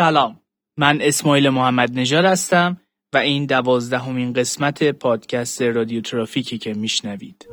سلام من اسماعیل محمد نژاد هستم و این دوازدهمین قسمت پادکست رادیو ترافیکی که میشنوید.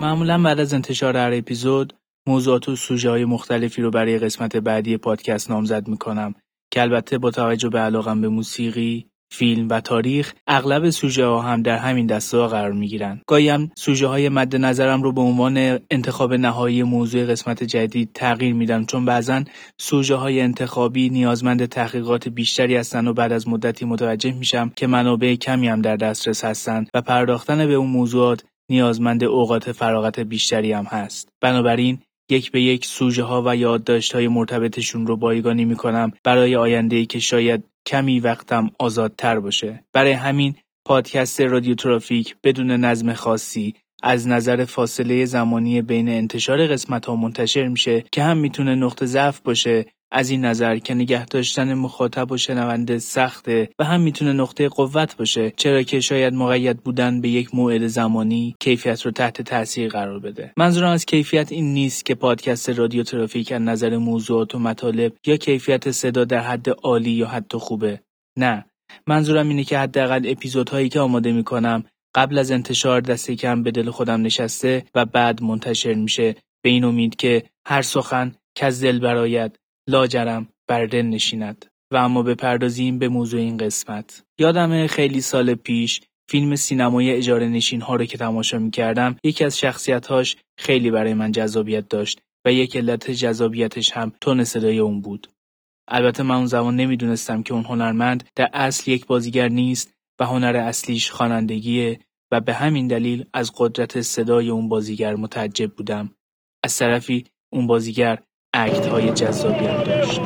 معمولا بعد از انتشار هر اپیزود موضوعات و سوژه های مختلفی رو برای قسمت بعدی پادکست نامزد می‌کنم که البته با توجه به علاقم به موسیقی، فیلم و تاریخ اغلب سوژه ها هم در همین دسته ها قرار می گیرن. گاهی هم سوژه های مد نظرم رو به عنوان انتخاب نهایی موضوع قسمت جدید تغییر میدم چون بعضا سوژه های انتخابی نیازمند تحقیقات بیشتری هستند و بعد از مدتی متوجه میشم که منابع کمی هم در دسترس هستند و پرداختن به اون موضوعات نیازمند اوقات فراغت بیشتری هم هست. بنابراین یک به یک سوژه ها و یادداشت های مرتبطشون رو بایگانی می کنم برای آینده ای که شاید کمی وقتم آزادتر باشه. برای همین پادکست رادیو ترافیک بدون نظم خاصی از نظر فاصله زمانی بین انتشار قسمت ها منتشر میشه که هم می‌تونه نقطه ضعف باشه از این نظر که نگه داشتن مخاطب و شنونده سخته و هم می‌تونه نقطه قوت باشه چرا که شاید مقید بودن به یک موعد زمانی کیفیت رو تحت تاثیر قرار بده. منظورم از کیفیت این نیست که پادکست رادیو ترافیک از نظر موضوعات و مطالب یا کیفیت صدا در حد عالی یا حتی خوبه. نه. منظورم اینه که حداقل اپیزودهایی که آماده می‌کنم قبل از انتشار دست کم به دل خودم نشسته و بعد منتشر میشه. به این امید که هر سخن که از دل برآید لاجرم بر دل نشیند و اما بپردازیم به موضوع این قسمت یادمه خیلی سال پیش فیلم سینمای اجاره نشین ها رو که تماشا می کردم یکی از شخصیت هاش خیلی برای من جذابیت داشت و یک علت جذابیتش هم تون صدای اون بود. البته من اون زمان نمی‌دونستم که اون هنرمند در اصل یک بازیگر نیست و هنر اصلیش خوانندگیه و به همین دلیل از قدرت صدای اون بازیگر متعجب بودم. از طرفی اون بازیگر اکت های جذابی هم داشت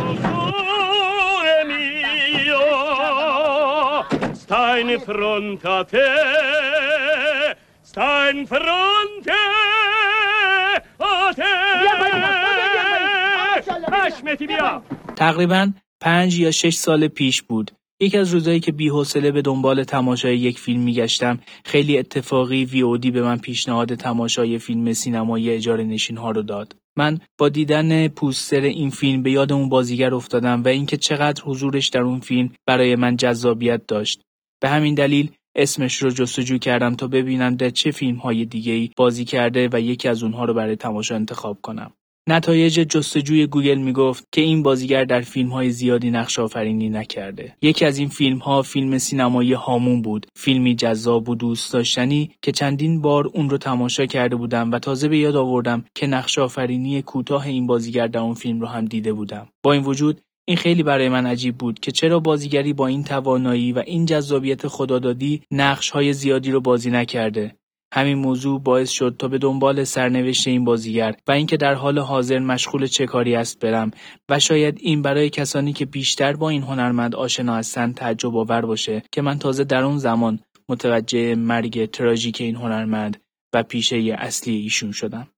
تقریبا پنج یا شش سال پیش بود. یکی از روزایی که بی‌حوصله به دنبال تماشای یک فیلم میگشتم خیلی اتفاقی وی به من پیشنهاد تماشای فیلم سینمایی اجاره نشین ها رو داد. من با دیدن پوستر این فیلم به یاد اون بازیگر افتادم و اینکه چقدر حضورش در اون فیلم برای من جذابیت داشت. به همین دلیل اسمش رو جستجو کردم تا ببینم در چه فیلم های دیگه بازی کرده و یکی از اونها رو برای تماشا انتخاب کنم. نتایج جستجوی گوگل می‌گفت که این بازیگر در فیلم های زیادی نقش آفرینی نکرده. یکی از این فیلم ها فیلم سینمایی هامون بود. فیلمی جذاب و دوست داشتنی که چندین بار اون رو تماشا کرده بودم و تازه به یاد آوردم که نقش آفرینی کوتاه این بازیگر در اون فیلم رو هم دیده بودم. با این وجود این خیلی برای من عجیب بود که چرا بازیگری با این توانایی و این جذابیت خدادادی نقش های زیادی رو بازی نکرده. همین موضوع باعث شد تا به دنبال سرنوشت این بازیگر و اینکه در حال حاضر مشغول چه کاری است برم و شاید این برای کسانی که بیشتر با این هنرمند آشنا هستند تعجب آور باشه که من تازه در اون زمان متوجه مرگ تراژیک این هنرمند و پیشه اصلی ایشون شدم.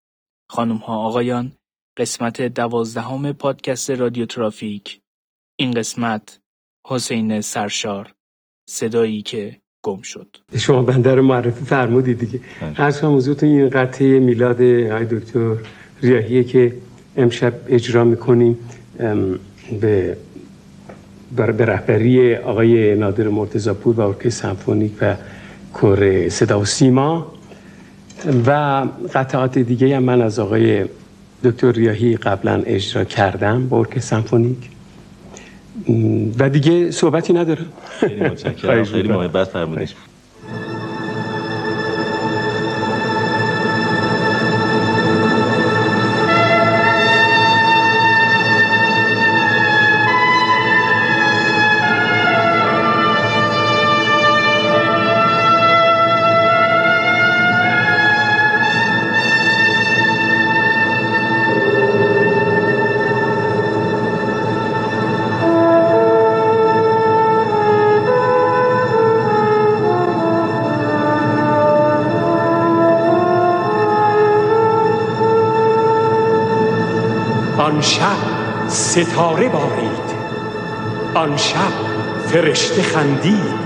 خانم ها آقایان قسمت دوازدهم پادکست رادیو ترافیک این قسمت حسین سرشار صدایی که گم شد. شما بنده رو معرفی فرمودید دیگه. از کنم موضوعتون این قطعه میلاد آقای دکتر ریاهیه که امشب اجرا می‌کنیم به به رهبری آقای نادر مرتزاپور و ارکستر سمفونیک و کور صدا و سیما و قطعات دیگه هم من از آقای دکتر ریاهی قبلا اجرا کردم با ارکستر سمفونیک. و دیگه صحبتی ندارم. خیلی متشکرم. خیلی محبت فرمودید. ستاره بارید. آن شب فرشته خندید.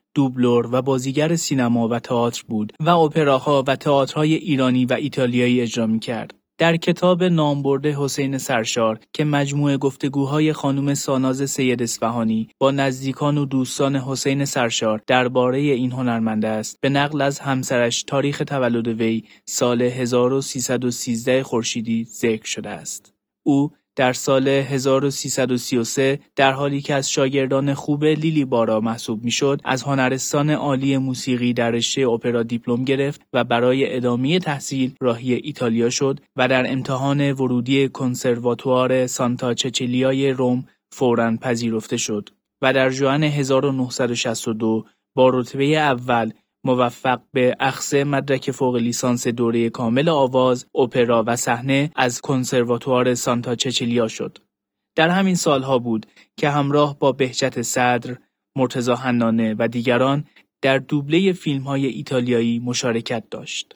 دوبلور و بازیگر سینما و تئاتر بود و اپراها و تئاترهای ایرانی و ایتالیایی اجرا می کرد. در کتاب نامبرده حسین سرشار که مجموعه گفتگوهای خانم ساناز سید اسفهانی با نزدیکان و دوستان حسین سرشار درباره این هنرمنده است به نقل از همسرش تاریخ تولد وی سال 1313 خورشیدی ذکر شده است او در سال 1333 در حالی که از شاگردان خوب لیلی بارا محسوب می‌شد از هنرستان عالی موسیقی در رشته اپرا دیپلم گرفت و برای ادامه تحصیل راهی ایتالیا شد و در امتحان ورودی کنسرواتوار سانتا چچلیای روم فورا پذیرفته شد و در جوان 1962 با رتبه اول موفق به اخذ مدرک فوق لیسانس دوره کامل آواز، اپرا و صحنه از کنسرواتوار سانتا چچلیا شد. در همین سالها بود که همراه با بهجت صدر، مرتزا حنانه و دیگران در دوبله فیلم های ایتالیایی مشارکت داشت.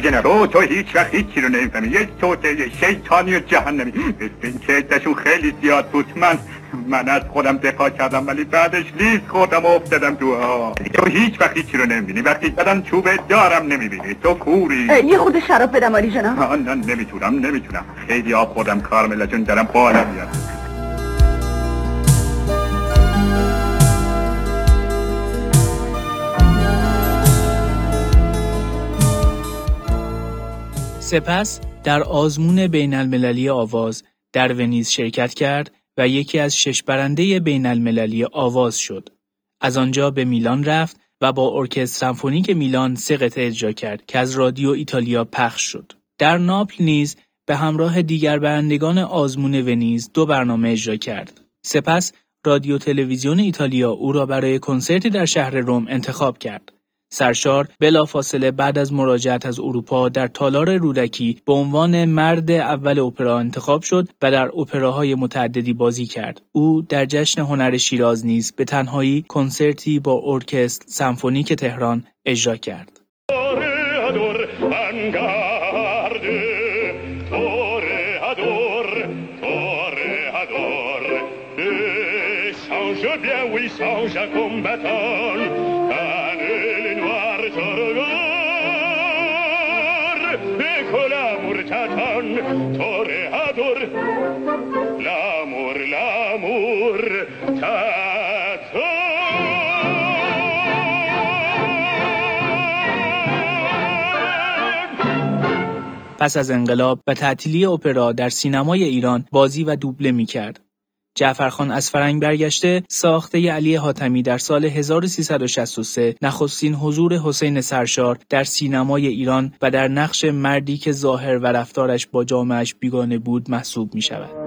جناب تو هیچ وقت هیچی رو نمی‌فهمی یک توته شیطانی و جهنمی مثل این که عدشون خیلی زیاد بود من من از خودم دفاع کردم ولی بعدش لیست خودم افتادم تو ها تو هیچ وقت هیچی رو نمی‌بینی وقتی بدن چوبه دارم نمی‌بینی تو کوری یه خود شراب بدم آلی جناب نه نمی‌تونم نمی‌تونم خیلی آب خودم کارملا جون دارم بالا میاد سپس در آزمون بین المللی آواز در ونیز شرکت کرد و یکی از شش برنده بین المللی آواز شد. از آنجا به میلان رفت و با ارکستر سمفونیک میلان سه قطعه اجرا کرد که از رادیو ایتالیا پخش شد. در ناپل نیز به همراه دیگر برندگان آزمون ونیز دو برنامه اجرا کرد. سپس رادیو تلویزیون ایتالیا او را برای کنسرتی در شهر روم انتخاب کرد. سرشار بلافاصله بعد از مراجعت از اروپا در تالار رودکی به عنوان مرد اول اپرا انتخاب شد و در اپراهای متعددی بازی کرد. او در جشن هنر شیراز نیز به تنهایی کنسرتی با ارکستر سمفونیک تهران اجرا کرد. پس از انقلاب و تعطیلی اپرا در سینمای ایران بازی و دوبله می کرد. جعفرخان از فرنگ برگشته ساخته علی حاتمی در سال 1363 نخستین حضور حسین سرشار در سینمای ایران و در نقش مردی که ظاهر و رفتارش با جامعش بیگانه بود محسوب می شود.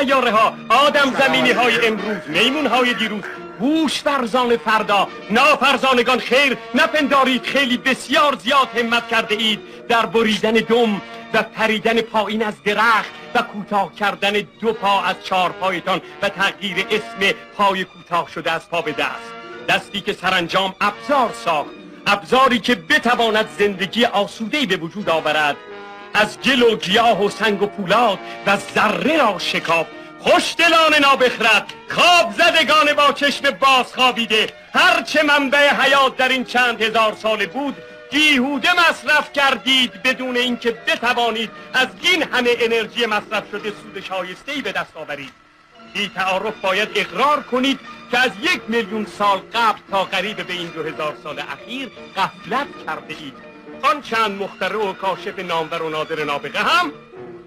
سیاره ها آدم زمینی های امروز میمون های دیروز بوش فرزان فردا نافرزانگان خیر نپندارید خیلی بسیار زیاد همت کرده اید در بریدن دم و پریدن پایین از درخت و کوتاه کردن دو پا از چهار پایتان و تغییر اسم پای کوتاه شده از پا به دست. دستی که سرانجام ابزار ساخت ابزاری که بتواند زندگی آسودهی به وجود آورد. از گل و گیاه و سنگ و پولاد و ذره را شکاف. خوش دلان نابخرد خواب زدگان با چشم باز خوابیده. هرچه منبع حیات در این چند هزار سال بود بیهوده مصرف کردید بدون اینکه بتوانید از این همه انرژی مصرف شده سود شایسته ای به دست آورید. بی تعارف باید اقرار کنید که از یک میلیون سال قبل تا قریب به این دو هزار سال اخیر غفلت کرده اید آن چند مخترع و کاشف نامور و نادر نابغه هم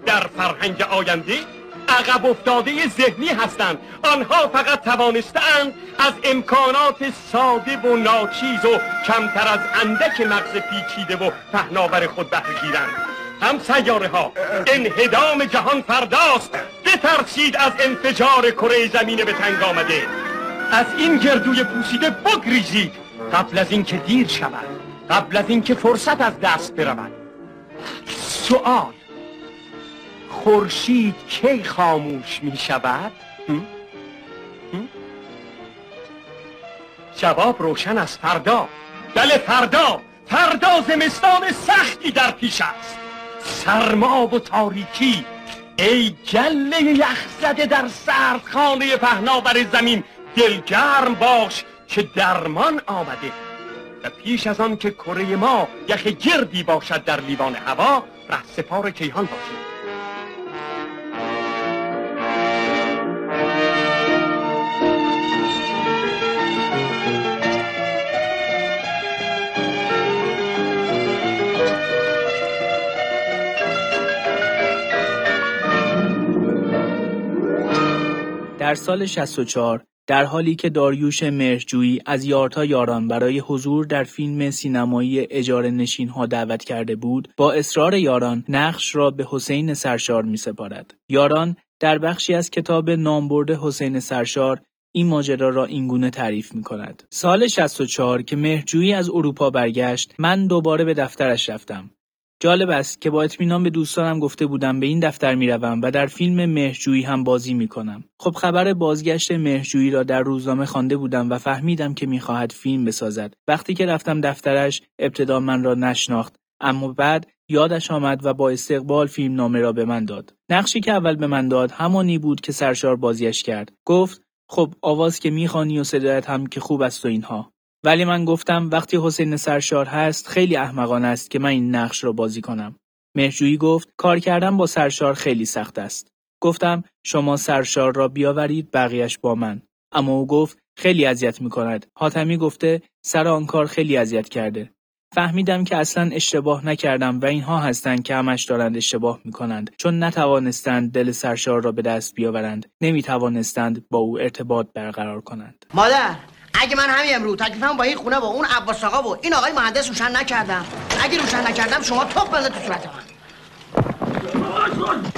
در فرهنگ آینده عقب افتاده ذهنی هستند. آنها فقط توانستند از امکانات ساده و ناچیز و کمتر از اندک مغز پیچیده و پهناور خود بهره گیرند هم سیاره ها انهدام جهان فرداست. بترسید از انفجار کره زمین به تنگ آمده. از این گردوی پوسیده بگریزید قبل از اینکه دیر شود. قبل از اینکه فرصت از دست برود. سوال خورشید کی خاموش می شود؟ جواب روشن از فردا. بله فردا. فردا زمستان سختی در پیش است. سرما و تاریکی. ای گله یخ زده در سردخانه پهناور زمین دلگرم باش که درمان آمده. و پیش از آن که کره ما یخ گردی باشد در لیوان هوا ره سپار کیهان باشید در سال 64 در حالی که داریوش مهرجویی از یارتا یاران برای حضور در فیلم سینمایی اجاره نشین ها دعوت کرده بود با اصرار یاران نقش را به حسین سرشار می سپارد. یاران در بخشی از کتاب نامبرد حسین سرشار این ماجرا را اینگونه تعریف می کند. سال 64 که مهرجویی از اروپا برگشت من دوباره به دفترش رفتم. جالب است که با اطمینان به دوستانم گفته بودم به این دفتر می‌روم و در فیلم مهرجویی هم بازی می‌کنم. خب خبر بازگشت مهرجویی را در روزنامه خوانده بودم و فهمیدم که می‌خواهد فیلم بسازد. وقتی که رفتم دفترش ابتدا من را نشناخت اما بعد یادش آمد و با استقبال فیلم نامه را به من داد. نقشی که اول به من داد همانی بود که سرشار بازیش کرد. گفت خب آواز که می‌خوانی و صدایت هم که خوب است و اینها. ولی من گفتم وقتی حسین سرشار هست خیلی احمقانه است که من این نقش را بازی کنم. مهرجویی گفت کار کردن با سرشار خیلی سخت است. گفتم شما سرشار را بیاورید بقیهش با من. اما او گفت خیلی اذیت می کند. حاتمی گفته سر آن کار خیلی اذیت کرده. فهمیدم که اصلا اشتباه نکردم و اینها هستند که همش دارند اشتباه می کنند چون نتوانستند دل سرشار را به دست بیاورند نمی توانستند با او ارتباط برقرار کنند مادر اگه من همین امروز تکلیفم با این خونه با اون عباس آقا و این آقای مهندس روشن نکردم. اگه روشن نکردم شما توپ بنده تو صورت من.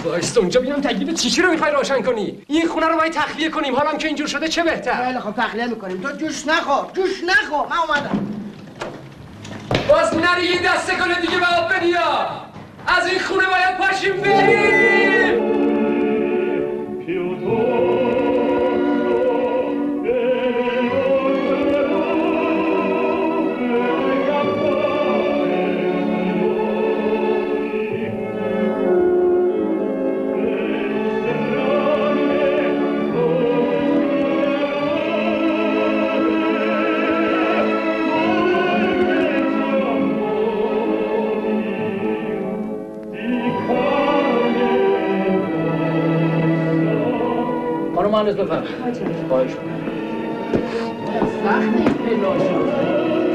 بایست اونجا بیام تکلیف چی رو می‌خوای روشن کنی؟ این خونه رو باید تخلیه کنیم. حالا که اینجور شده چه بهتر؟ خیلی خب تخلیه می‌کنیم. تو جوش نخور جوش نخور. من اومدم. باز نری یه دسته کنه دیگه به آب بدیا از این خونه باید پاشیم بریم Frauen ist befangen. Heute nicht. Das sagt nicht, Pinocchio.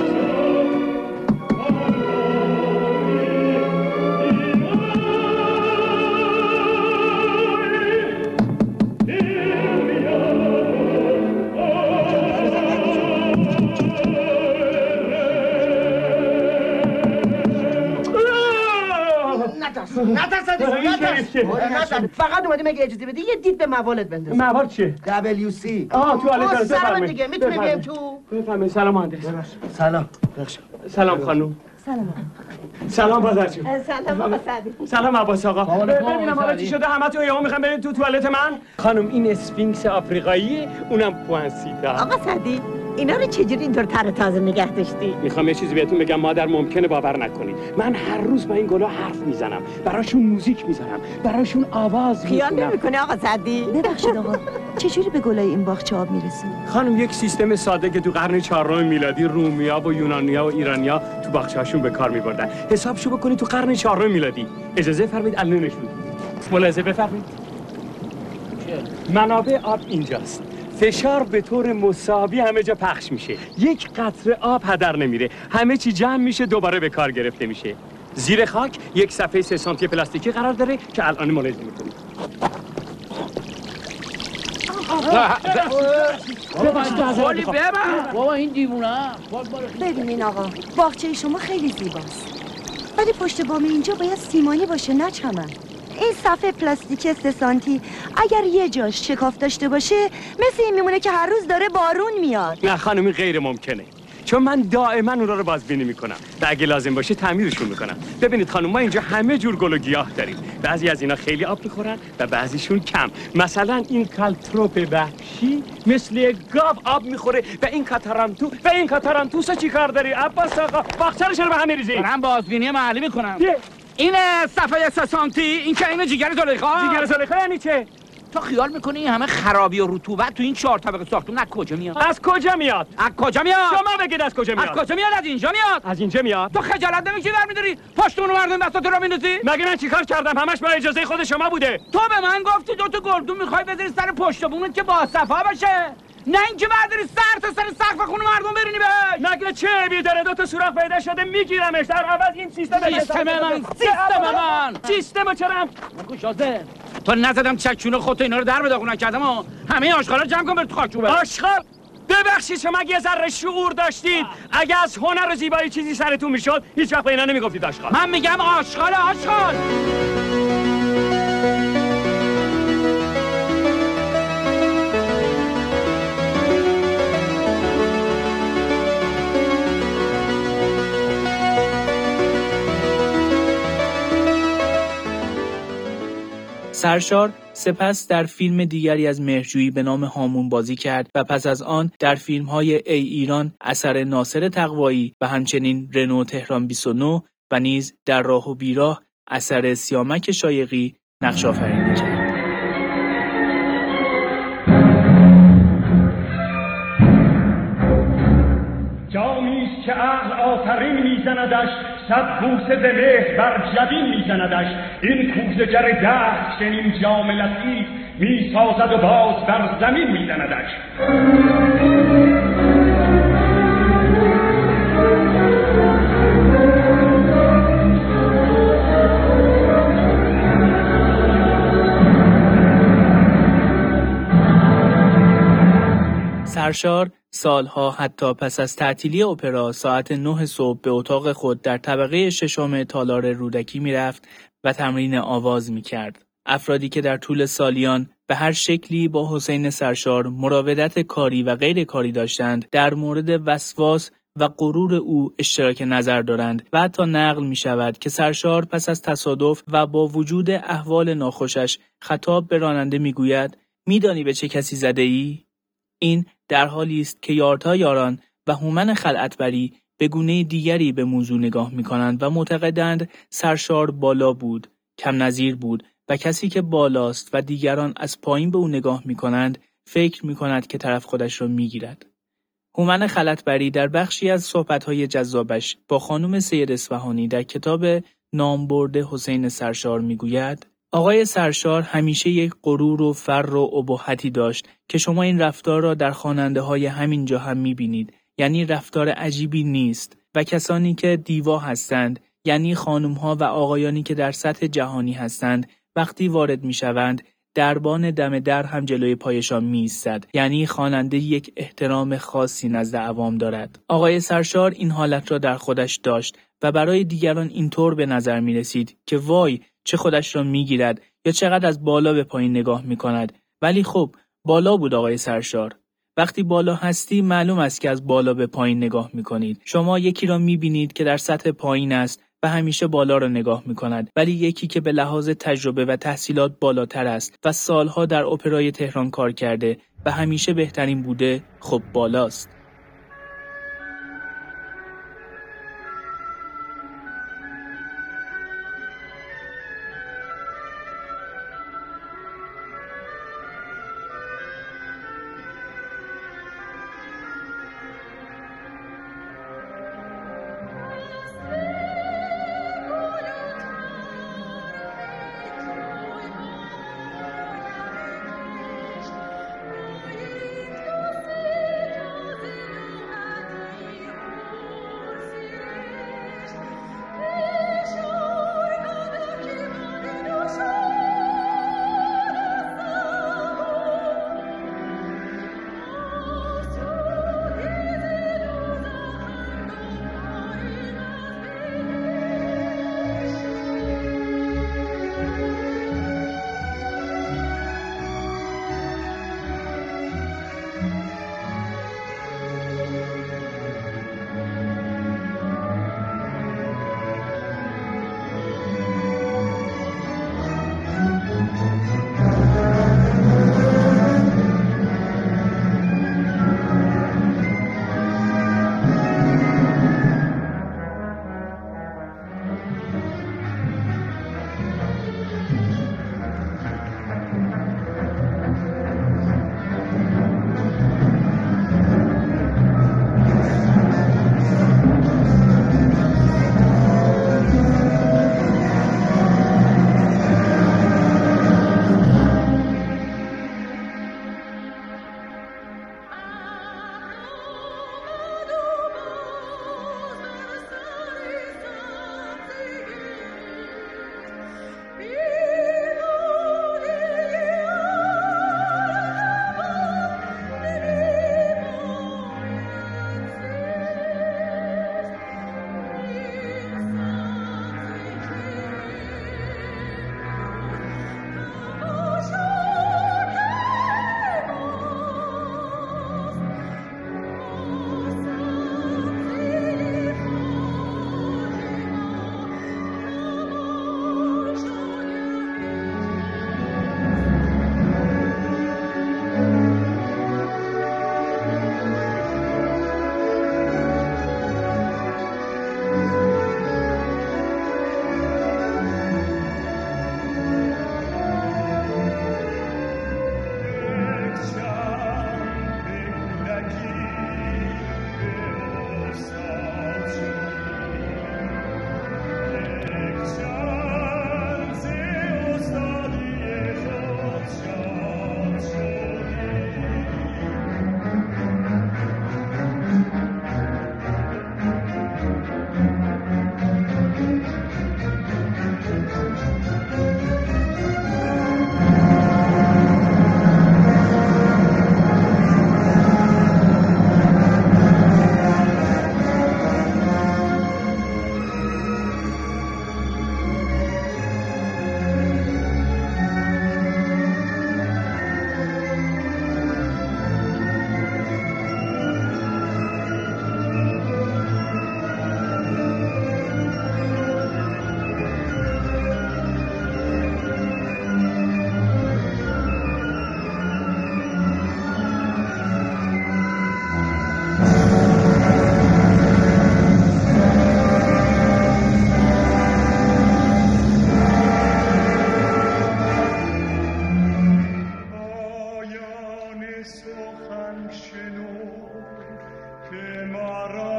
خواهش سخت این فقط اومدیم اگه اجازه بدی؟ یه دید به موالت بنداز. موال چیه دبلیو سی. آه توالت سلام دیگه می‌تونیم بیایم تو؟ بفرمایید. سلام مهندس سلام. سلام خانم. سلام. سلام بازرچو سلام آقا سعدی. سلام عباس آقا. ببینم حالا چی شده؟ همه تو یهو می‌خوام برید تو توالت من. خانم این اسفینکس آفریقایی اونم پوانسیتا آقا سعدی. اینا رو چجوری اینطور تر تازه نگه داشتی؟ می‌خوام یه چیزی بهتون بگم مادر ممکنه باور نکنید. من هر روز با این گلا حرف می‌زنم. براشون موزیک می‌زنم براشون آواز خیال می‌خونم. نمی‌کنه آقا سعدی ببخشید آقا. چجوری به گلای این باغچه آب می‌رسید خانم یک سیستم ساده که تو قرن چهارم میلادی رومیا و یونانیا و ایرانیا تو باغچه‌هاشون به کار میبردن. حسابشو بکنید تو قرن چهارم میلادی. اجازه فرمایید الان نشون ملاحظه بفرمایید. منابع آب اینجاست. فشار به طور مساوی همه جا پخش میشه. یک قطره آب هدر نمیره. همه چی جمع میشه دوباره به کار گرفته میشه. زیر خاک یک صفحه سه سانتی پلاستیکی قرار داره که الان ملاحظه ببر بابا این دیوونه. ببینین آقا باغچه شما خیلی زیباست. ولی پشت بام اینجا باید سیمانی باشه نه چمن. این صفحه پلاستیک سه سانتی اگر یه جاش شکاف داشته باشه مثل این میمونه که هر روز داره بارون میاد. نه خانمی غیر ممکنه. چون من دائما اونها رو بازبینی می‌کنم و اگه لازم باشه تعمیرشون می‌کنم. ببینید خانم ما اینجا همه جور گل و گیاه داریم. بعضی از اینا خیلی آب می‌خورن و بعضیشون کم. مثلا این کالتروپ وحشی مثل گاو آب می‌خوره و این کاتارانتو و این کاتارانتوس چی کار داری؟ عباس آقا باغچه رو به هم میریزی دارم بازبینی محلی می‌کنم این صفحه سه سانتی این که این جگر زلیخا. جگر زلیخا یعنی چه؟ تو خیال می‌کنی این همه خرابی و رطوبت تو این چهار طبقه ساختمون از کجا میاد؟ از کجا میاد؟ از کجا میاد؟ شما بگید از کجا میاد. از کجا میاد؟ از اینجا میاد. از اینجا میاد؟ تو خجالت نمی‌کشی برمیداری؟ پشت اون مردم دستات رو میندازی؟ مگه من چیکار کردم؟ همش با اجازه خود شما بوده. تو به من گفتی دو تا گلدون می‌خوای بذاری سر پشت بونت که با صفا باشه نه اینکه برداری سر تا سر سقف خونه مردم برینی بهش. مگه چه بی داره دو تا سوراخ پیدا شده میگیرمش. در عوض این سیستم سیستم من سیستم من. سیستم چرا؟ تو نزدم چکچون خودت اینا رو در به داغون نکردم و همه آشغالا جمع کن بر تو خاکچوبه آشغال؟ ببخشید شما یه ذره شعور داشتید. اگه از هنر و زیبایی چیزی سرتون می‌شد هیچ وقت به اینا نمی‌گفتید آشغال. من میگم آشغال آشغال. سرشار سپس در فیلم دیگری از مهرجویی به نام هامون بازی کرد و پس از آن در فیلم های ای ایران اثر ناصر تقوایی و همچنین رنو تهران 29 و نیز در راه و بیراه اثر سیامک شایقی نقش آفرینی کرد. آفرین میزندش صد بوسه ز مهر بر جبین میزندش. این کوزه گر دهر چنین جام لطیف می‌سازد و باز بر زمین میزندش سرشار سالها حتی پس از تعطیلی اپرا ساعت 9 صبح به اتاق خود در طبقه ششم تالار رودکی می‌رفت و تمرین آواز می کرد. افرادی که در طول سالیان به هر شکلی با حسین سرشار مراودت کاری و غیر کاری داشتند در مورد وسواس و غرور او اشتراک نظر دارند و حتی نقل می شود که سرشار پس از تصادف و با وجود احوال ناخوشش خطاب به راننده می گوید میدانی به چه کسی زده ای؟ این در حالی است که یارتا یاران و هومن خلعتبری به گونه دیگری به موضوع نگاه می کنند و معتقدند سرشار بالا بود، کم نظیر بود و کسی که بالاست و دیگران از پایین به او نگاه می کنند فکر می کند که طرف خودش را می گیرد. هومن خلطبری در بخشی از صحبتهای جذابش با خانم سید اصفهانی در کتاب نامبرد حسین سرشار می‌گوید آقای سرشار همیشه یک غرور و فر و ابهتی داشت که شما این رفتار را در خواننده های همین جا هم می‌بینید. یعنی رفتار عجیبی نیست و کسانی که دیوا هستند یعنی خانم ها و آقایانی که در سطح جهانی هستند وقتی وارد می‌شوند دربان دم در هم جلوی پایشان می یعنی خواننده یک احترام خاصی نزد عوام دارد. آقای سرشار این حالت را در خودش داشت و برای دیگران اینطور به نظر می رسید که وای چه خودش را می گیرد یا چقدر از بالا به پایین نگاه می کند ولی خب بالا بود آقای سرشار. وقتی بالا هستی معلوم است که از بالا به پایین نگاه می کنید. شما یکی را می بینید که در سطح پایین است و همیشه بالا را نگاه می کند ولی یکی که به لحاظ تجربه و تحصیلات بالاتر است و سالها در اپرای تهران کار کرده و همیشه بهترین بوده خب بالاست.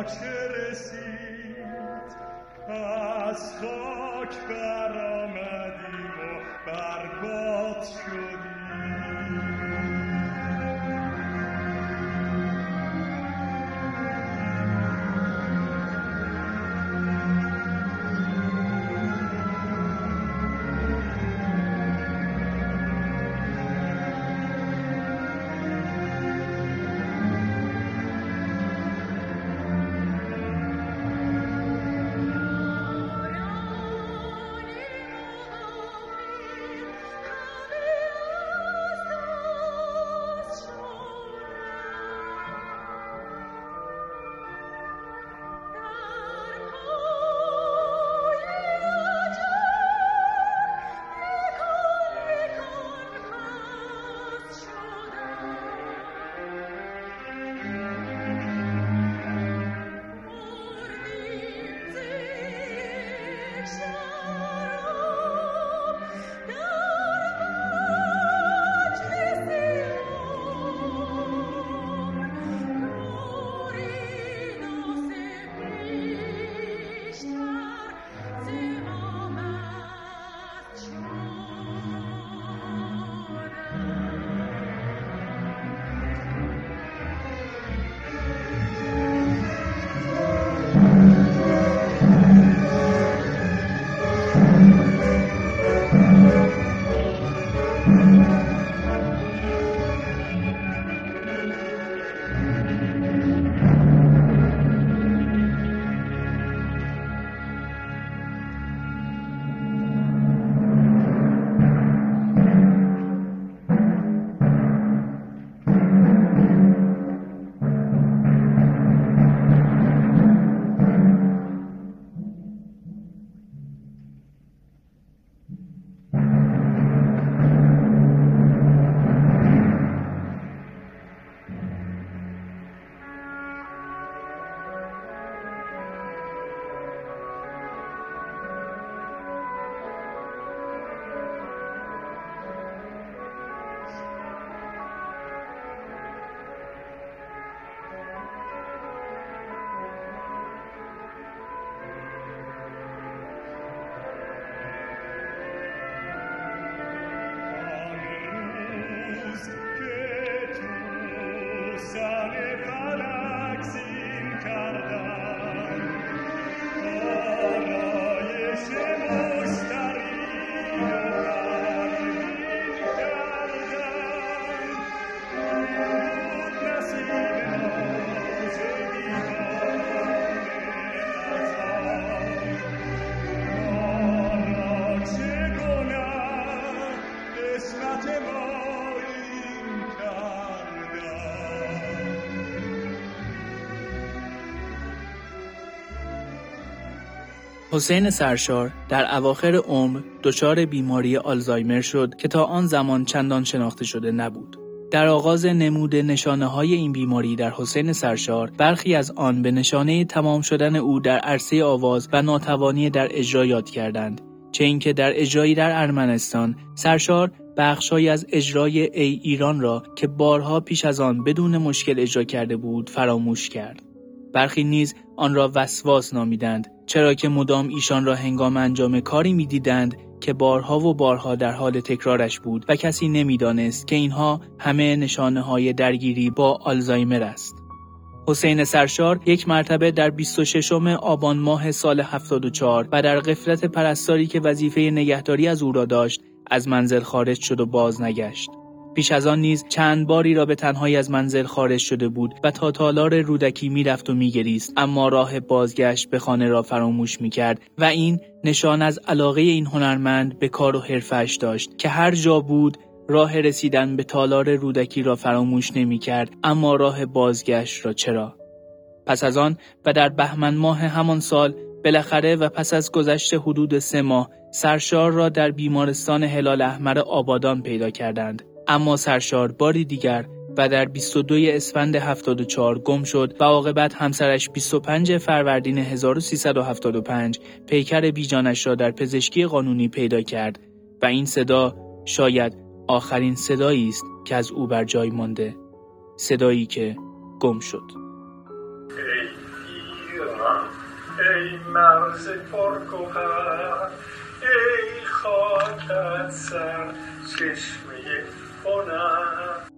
چه رسید. از خاک برآمدیم و برباد شد. حسین سرشار در اواخر عمر دچار بیماری آلزایمر شد که تا آن زمان چندان شناخته شده نبود. در آغاز نمود نشانه های این بیماری در حسین سرشار برخی از آن به نشانه تمام شدن او در عرصه آواز و ناتوانی در اجرا یاد کردند چه اینکه در اجرایی در ارمنستان سرشار بخشهایی از اجرای ای ایران را که بارها پیش از آن بدون مشکل اجرا کرده بود فراموش کرد برخی نیز آن را وسواس نامیدند چرا که مدام ایشان را هنگام انجام کاری می‌دیدند که بارها و بارها در حال تکرارش بود و کسی نمی‌دانست که اینها همه نشانه های درگیری با آلزایمر است. حسین سرشار یک مرتبه در 26 آبان ماه سال 74 و در قفلت پرستاری که وظیفه نگهداری از او را داشت از منزل خارج شد و باز نگشت. پیش از آن نیز چند باری را به تنهایی از منزل خارج شده بود و تا تالار رودکی می‌رفت و میگریست. اما راه بازگشت به خانه را فراموش می‌کرد و این نشان از علاقه این هنرمند به کار و حرفش داشت که هر جا بود راه رسیدن به تالار رودکی را فراموش نمی‌کرد. اما راه بازگشت را چرا؟ پس از آن و در بهمن ماه همان سال بالاخره و پس از گذشت حدود سه ماه سرشار را در بیمارستان هلال احمر آبادان پیدا کردند. اما سرشار باری دیگر و در 22 اسفند 74 گم شد و عاقبت همسرش 25 فروردین 1375 پیکر بیجانش را در پزشکی قانونی پیدا کرد و این صدا شاید آخرین صدایی است که از او بر جای مانده. صدایی که گم شد. ای هنر